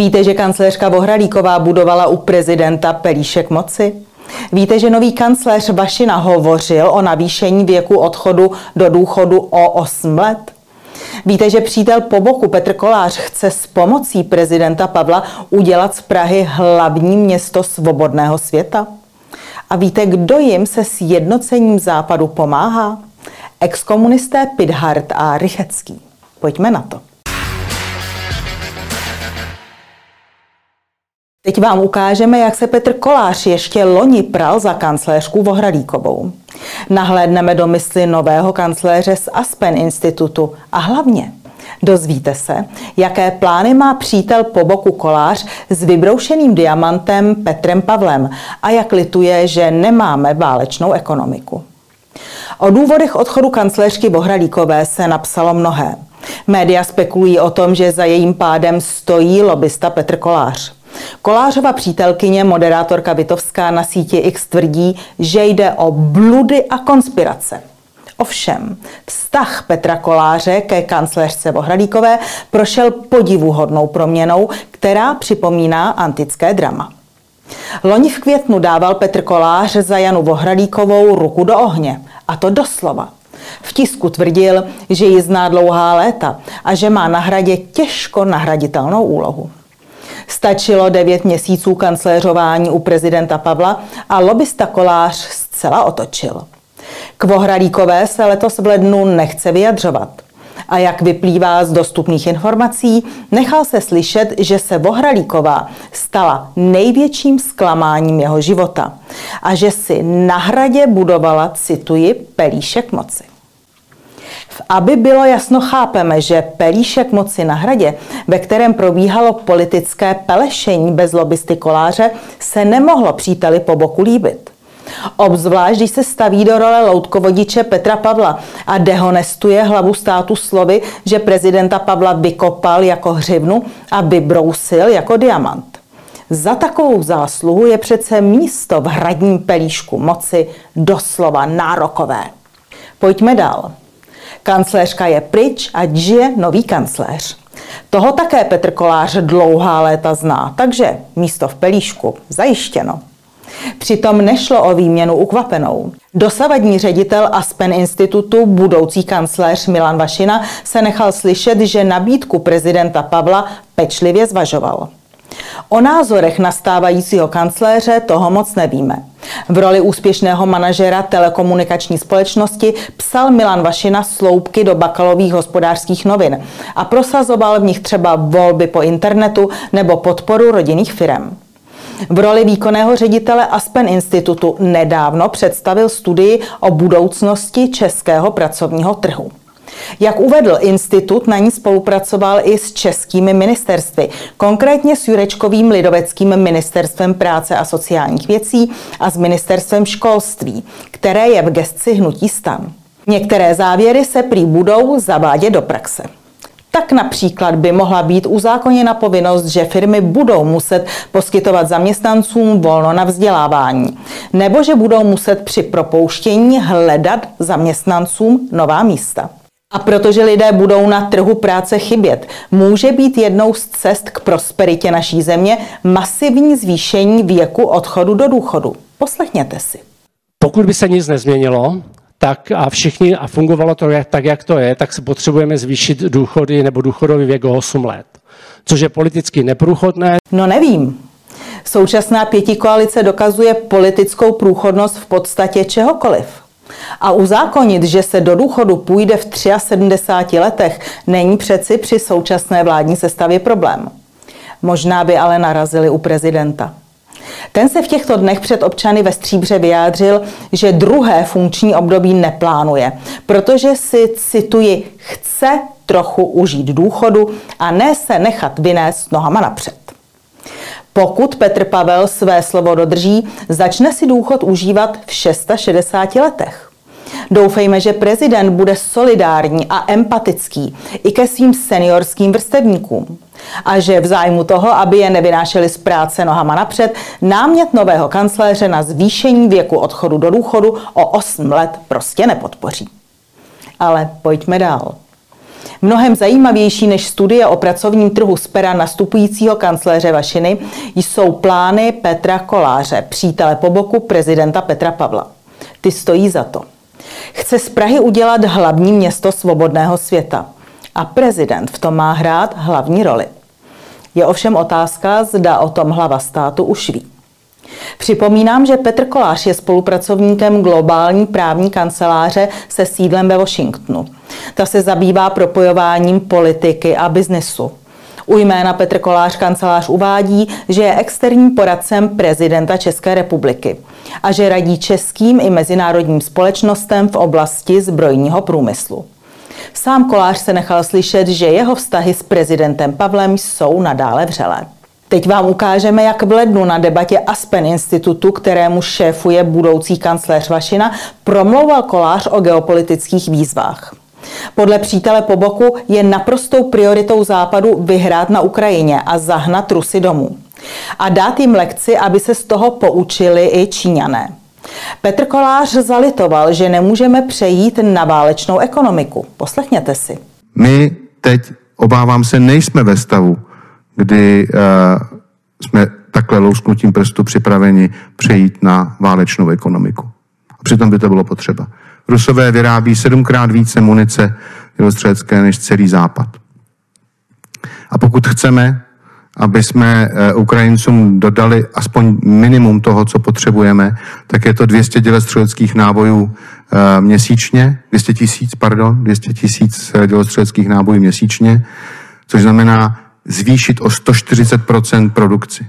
Víte, že kancléřka Vohralíková budovala u prezidenta pelíšek moci? Víte, že nový kancléř Vašina hovořil o navýšení věku odchodu do důchodu o 8 let? Víte, že přítel po boku Petr Kolář chce s pomocí prezidenta Pavla udělat z Prahy hlavní město svobodného světa? A víte, kdo jim se sjednocením západu pomáhá? Exkomunisté Pidhart a Rychecký. Pojďme na to. Teď vám ukážeme, jak se Petr Kolář ještě loni pral za kancléřku Vohralíkovou. Nahlédneme do mysli nového kancléře z Aspen institutu a hlavně Dozvíte se, jaké plány má přítel po boku kolář s vybroušeným diamantem Petrem Pavlem a jak lituje, že nemáme válečnou ekonomiku. O důvodech odchodu kancléřky Bohralíkové se napsalo mnohé. Média spekulují o tom, že za jejím pádem stojí lobista Petr Kolář. Kolářova přítelkyně, moderátorka Vitovská na síti X tvrdí, že jde o bludy a konspirace. Ovšem, vztah Petra Koláře ke kancléřce Vohradíkové prošel podivuhodnou proměnou, která připomíná antické drama. Loni v květnu dával Petr Kolář za Janu Vohradíkovou ruku do ohně, a to doslova. V tisku tvrdil, že ji zná dlouhá léta a že má na hradě těžko nahraditelnou úlohu. Stačilo devět měsíců kancléřování u prezidenta Pavla a lobista Kolář zcela otočil. K Vohralíkové se letos v lednu nechce vyjadřovat. A jak vyplývá z dostupných informací, nechal se slyšet, že se Vohralíková stala největším zklamáním jeho života a že si na hradě budovala, cituji, pelíšek moci. Aby bylo jasno, chápeme, že pelíšek moci na hradě, ve kterém probíhalo politické pelešení bez lobbysty koláře, se nemohlo příteli po boku líbit. Obzvlášť, když se staví do role loutkovodiče Petra Pavla a dehonestuje hlavu státu slovy, že prezidenta Pavla vykopal jako hřivnu a vybrousil jako diamant. Za takovou zásluhu je přece místo v hradním pelíšku moci doslova nárokové. Pojďme dál. Kancléřka je pryč a žije nový kancléř. Toho také Petr Kolář dlouhá léta zná, takže místo v pelíšku zajištěno. Přitom nešlo o výměnu ukvapenou. Dosavadní ředitel Aspen institutu, budoucí kancléř Milan Vašina, se nechal slyšet, že nabídku prezidenta Pavla pečlivě zvažoval. O názorech nastávajícího kancléře toho moc nevíme. V roli úspěšného manažera telekomunikační společnosti psal Milan Vašina sloupky do bakalových hospodářských novin a prosazoval v nich třeba volby po internetu nebo podporu rodinných firm. V roli výkonného ředitele Aspen institutu nedávno představil studii o budoucnosti českého pracovního trhu. Jak uvedl institut, na ní spolupracoval i s českými ministerstvy, konkrétně s Jurečkovým lidoveckým ministerstvem práce a sociálních věcí a s ministerstvem školství, které je v gesci hnutí stan. Některé závěry se prý budou zavádět do praxe. Tak například by mohla být uzákoněna povinnost, že firmy budou muset poskytovat zaměstnancům volno na vzdělávání, nebo že budou muset při propouštění hledat zaměstnancům nová místa. A protože lidé budou na trhu práce chybět, může být jednou z cest k prosperitě naší země masivní zvýšení věku odchodu do důchodu. Poslechněte si. Pokud by se nic nezměnilo, tak a všichni, a fungovalo to tak, jak to je, tak se potřebujeme zvýšit důchody nebo důchodový věk o 8 let. Což je politicky neprůchodné. No nevím. Současná pětikoalice dokazuje politickou průchodnost v podstatě čehokoliv. A uzákonit, že se do důchodu půjde v 73 letech, není přeci při současné vládní sestavě problém. Možná by ale narazili u prezidenta. Ten se v těchto dnech před občany ve Stříbře vyjádřil, že druhé funkční období neplánuje, protože si, cituji, chce trochu užít důchodu a ne se nechat vynést nohama napřed. Pokud Petr Pavel své slovo dodrží, začne si důchod užívat v 660 letech. Doufejme, že prezident bude solidární a empatický i ke svým seniorským vrstevníkům. A že v zájmu toho, aby je nevynášeli z práce nohama napřed, námět nového kancléře na zvýšení věku odchodu do důchodu o 8 let prostě nepodpoří. Ale pojďme dál. Mnohem zajímavější než studie o pracovním trhu z pera nastupujícího kancléře Vašiny jsou plány Petra Koláře, přítele po boku prezidenta Petra Pavla. Ty stojí za to. Chce z Prahy udělat hlavní město svobodného světa. A prezident v tom má hrát hlavní roli. Je ovšem otázka, zda o tom hlava státu už ví. Připomínám, že Petr Kolář je spolupracovníkem globální právní kanceláře se sídlem ve Washingtonu. Ta se zabývá propojováním politiky a biznesu. U jména Petr Kolář kancelář uvádí, že je externím poradcem prezidenta České republiky a že radí českým i mezinárodním společnostem v oblasti zbrojního průmyslu. Sám Kolář se nechal slyšet, že jeho vztahy s prezidentem Pavlem jsou nadále vřelé. Teď vám ukážeme, jak v lednu na debatě Aspen institutu, kterému šéfuje budoucí kancléř Vašina, promlouval Kolář o geopolitických výzvách. Podle přítele po boku je naprostou prioritou Západu vyhrát na Ukrajině a zahnat Rusy domů. A dát jim lekci, aby se z toho poučili i Číňané. Petr Kolář zalitoval, že nemůžeme přejít na válečnou ekonomiku. Poslechněte si. My teď, obávám se, nejsme ve stavu, kdy uh, jsme takhle lousknutím prstu připraveni přejít na válečnou ekonomiku. A přitom by to bylo potřeba. Rusové vyrábí sedmkrát více munice dělostřelecké než celý západ. A pokud chceme, aby jsme eh, Ukrajincům dodali aspoň minimum toho, co potřebujeme, tak je to 200 dělostřeleckých nábojů eh, měsíčně, 200 tisíc, pardon, 200 tisíc dělostřeleckých nábojů měsíčně, což znamená zvýšit o 140% produkci.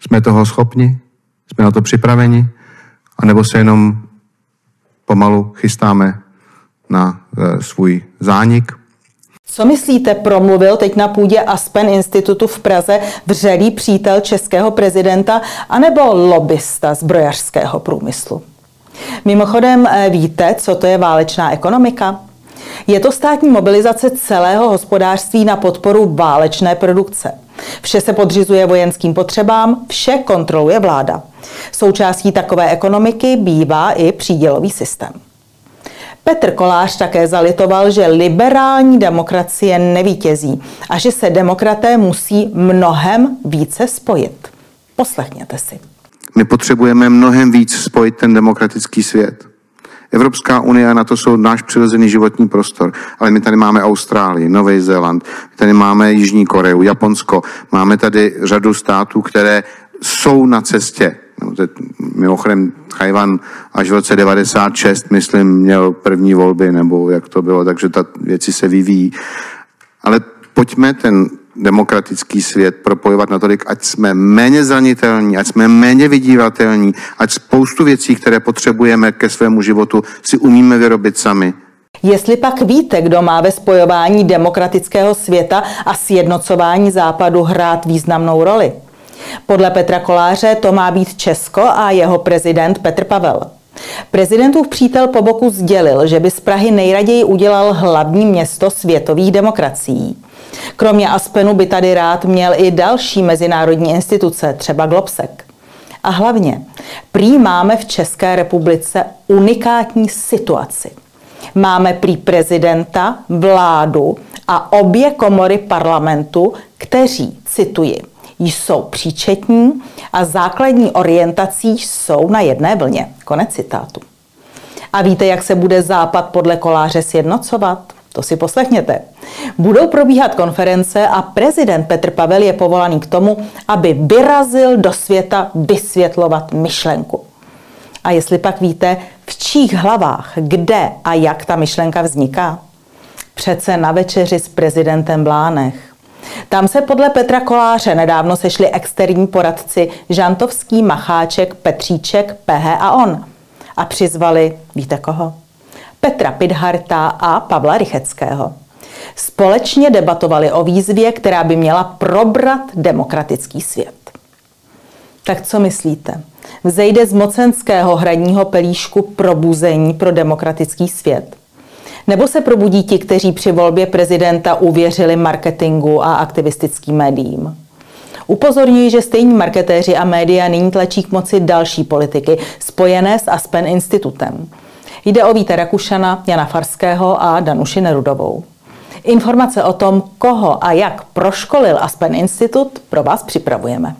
Jsme toho schopni? Jsme na to připraveni? A nebo se jenom pomalu chystáme na e, svůj zánik? Co myslíte, promluvil teď na půdě Aspen institutu v Praze vřelý přítel českého prezidenta anebo lobista zbrojařského průmyslu? Mimochodem, e, víte, co to je válečná ekonomika? Je to státní mobilizace celého hospodářství na podporu válečné produkce. Vše se podřizuje vojenským potřebám, vše kontroluje vláda. Součástí takové ekonomiky bývá i přídělový systém. Petr Kolář také zalitoval, že liberální demokracie nevítězí a že se demokraté musí mnohem více spojit. Poslechněte si. My potřebujeme mnohem víc spojit ten demokratický svět. Evropská unie a na to jsou náš přirozený životní prostor. Ale my tady máme Austrálii, Nový Zéland, tady máme Jižní Koreu, Japonsko, máme tady řadu států, které jsou na cestě. No, mimochodem, Chajvan až v roce 96, myslím, měl první volby, nebo jak to bylo, takže ta věci se vyvíjí. Ale pojďme ten demokratický svět propojovat natolik, ať jsme méně zranitelní, ať jsme méně vydívatelní, ať spoustu věcí, které potřebujeme ke svému životu, si umíme vyrobit sami. Jestli pak víte, kdo má ve spojování demokratického světa a sjednocování západu hrát významnou roli? Podle Petra Koláře to má být Česko a jeho prezident Petr Pavel. Prezidentův přítel po boku sdělil, že by z Prahy nejraději udělal hlavní město světových demokracií. Kromě Aspenu by tady rád měl i další mezinárodní instituce, třeba Globsek. A hlavně, prý máme v České republice unikátní situaci. Máme prý prezidenta, vládu a obě komory parlamentu, kteří, cituji, jsou příčetní a základní orientací jsou na jedné vlně. Konec citátu. A víte, jak se bude Západ podle koláře sjednocovat? To si poslechněte. Budou probíhat konference a prezident Petr Pavel je povolaný k tomu, aby vyrazil do světa vysvětlovat myšlenku. A jestli pak víte, v čích hlavách, kde a jak ta myšlenka vzniká? Přece na večeři s prezidentem Blánech. Tam se podle Petra Koláře nedávno sešli externí poradci Žantovský, Macháček, Petříček, PH a on. A přizvali, víte koho? Petra Pidharta a Pavla Rycheckého. Společně debatovali o výzvě, která by měla probrat demokratický svět. Tak co myslíte? Vzejde z mocenského hradního pelíšku probuzení pro demokratický svět? Nebo se probudí ti, kteří při volbě prezidenta uvěřili marketingu a aktivistickým médiím? Upozorňuji, že stejní marketéři a média nyní tlačí k moci další politiky spojené s Aspen institutem. Jde o Víta Rakušana, Jana Farského a Danuši Nerudovou. Informace o tom, koho a jak proškolil Aspen Institut, pro vás připravujeme.